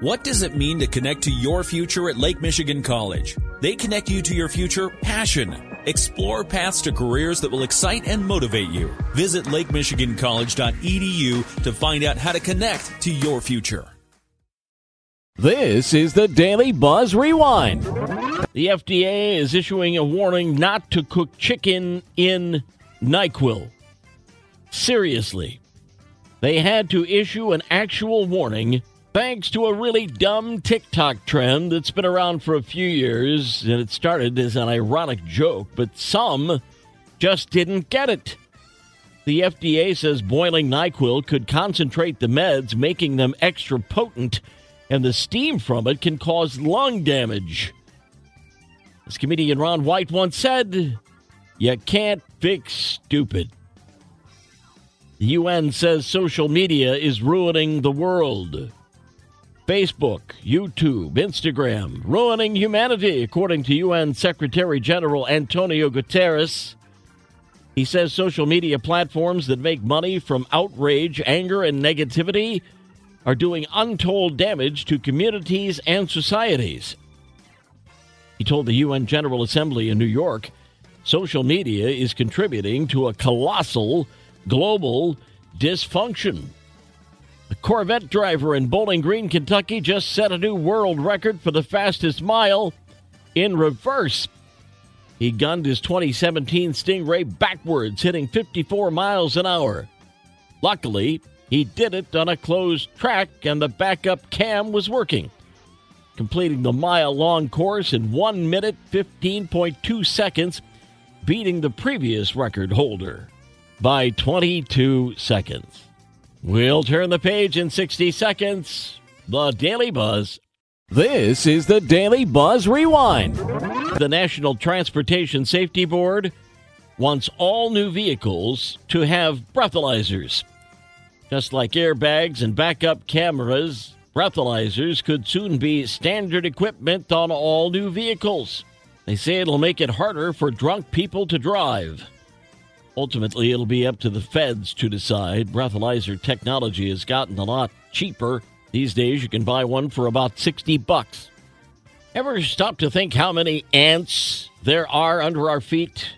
What does it mean to connect to your future at Lake Michigan College? They connect you to your future passion. Explore paths to careers that will excite and motivate you. Visit lakemichigancollege.edu to find out how to connect to your future. This is the Daily Buzz Rewind. The FDA is issuing a warning not to cook chicken in NyQuil. Seriously. They had to issue an actual warning thanks to a really dumb TikTok trend that's been around for a few years, and it started as an ironic joke, but some just didn't get it. The FDA says boiling NyQuil could concentrate the meds, making them extra potent, and the steam from it can cause lung damage. As comedian Ron White once said, You can't fix stupid. The UN says social media is ruining the world. Facebook, YouTube, Instagram, ruining humanity, according to UN Secretary General Antonio Guterres. He says social media platforms that make money from outrage, anger, and negativity are doing untold damage to communities and societies. He told the UN General Assembly in New York social media is contributing to a colossal global dysfunction. The Corvette driver in Bowling Green, Kentucky just set a new world record for the fastest mile in reverse. He gunned his 2017 Stingray backwards, hitting 54 miles an hour. Luckily, he did it on a closed track and the backup cam was working, completing the mile long course in 1 minute 15.2 seconds, beating the previous record holder by 22 seconds. We'll turn the page in 60 seconds. The Daily Buzz. This is the Daily Buzz Rewind. The National Transportation Safety Board wants all new vehicles to have breathalyzers. Just like airbags and backup cameras, breathalyzers could soon be standard equipment on all new vehicles. They say it'll make it harder for drunk people to drive. Ultimately, it'll be up to the feds to decide. Breathalyzer technology has gotten a lot cheaper. These days, you can buy one for about 60 bucks. Ever stop to think how many ants there are under our feet?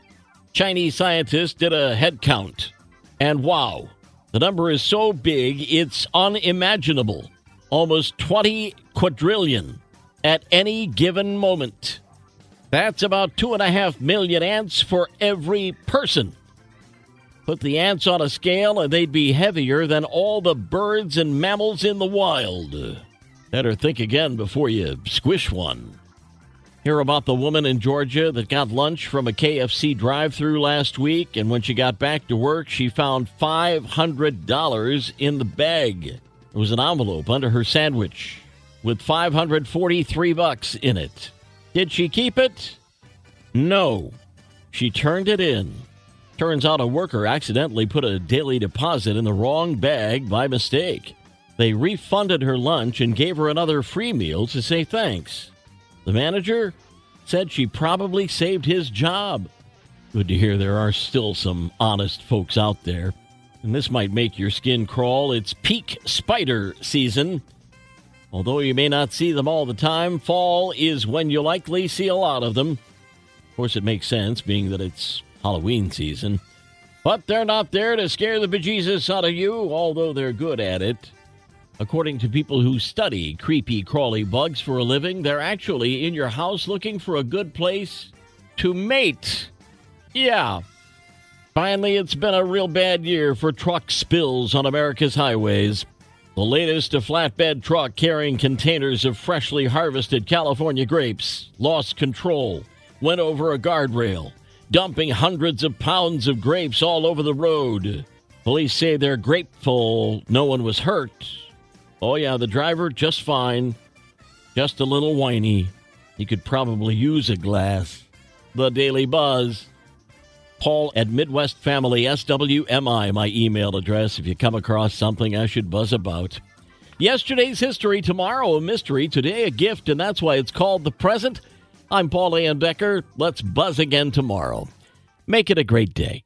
Chinese scientists did a head count, and wow, the number is so big it's unimaginable. Almost 20 quadrillion at any given moment. That's about two and a half million ants for every person. Put the ants on a scale and they'd be heavier than all the birds and mammals in the wild. Better think again before you squish one. Hear about the woman in Georgia that got lunch from a KFC drive through last week, and when she got back to work, she found $500 in the bag. It was an envelope under her sandwich with 543 bucks in it. Did she keep it? No. She turned it in. Turns out a worker accidentally put a daily deposit in the wrong bag by mistake. They refunded her lunch and gave her another free meal to say thanks. The manager said she probably saved his job. Good to hear there are still some honest folks out there. And this might make your skin crawl. It's peak spider season. Although you may not see them all the time, fall is when you likely see a lot of them. Of course, it makes sense, being that it's Halloween season. But they're not there to scare the bejesus out of you, although they're good at it. According to people who study creepy, crawly bugs for a living, they're actually in your house looking for a good place to mate. Yeah. Finally, it's been a real bad year for truck spills on America's highways. The latest, a flatbed truck carrying containers of freshly harvested California grapes lost control, went over a guardrail, dumping hundreds of pounds of grapes all over the road. Police say they're grateful no one was hurt. Oh, yeah, the driver just fine, just a little whiny. He could probably use a glass. The Daily Buzz. Paul at Midwest Family SWMI, my email address if you come across something I should buzz about. Yesterday's history, tomorrow a mystery, today a gift, and that's why it's called the present. I'm Paul Ann Becker. Let's buzz again tomorrow. Make it a great day.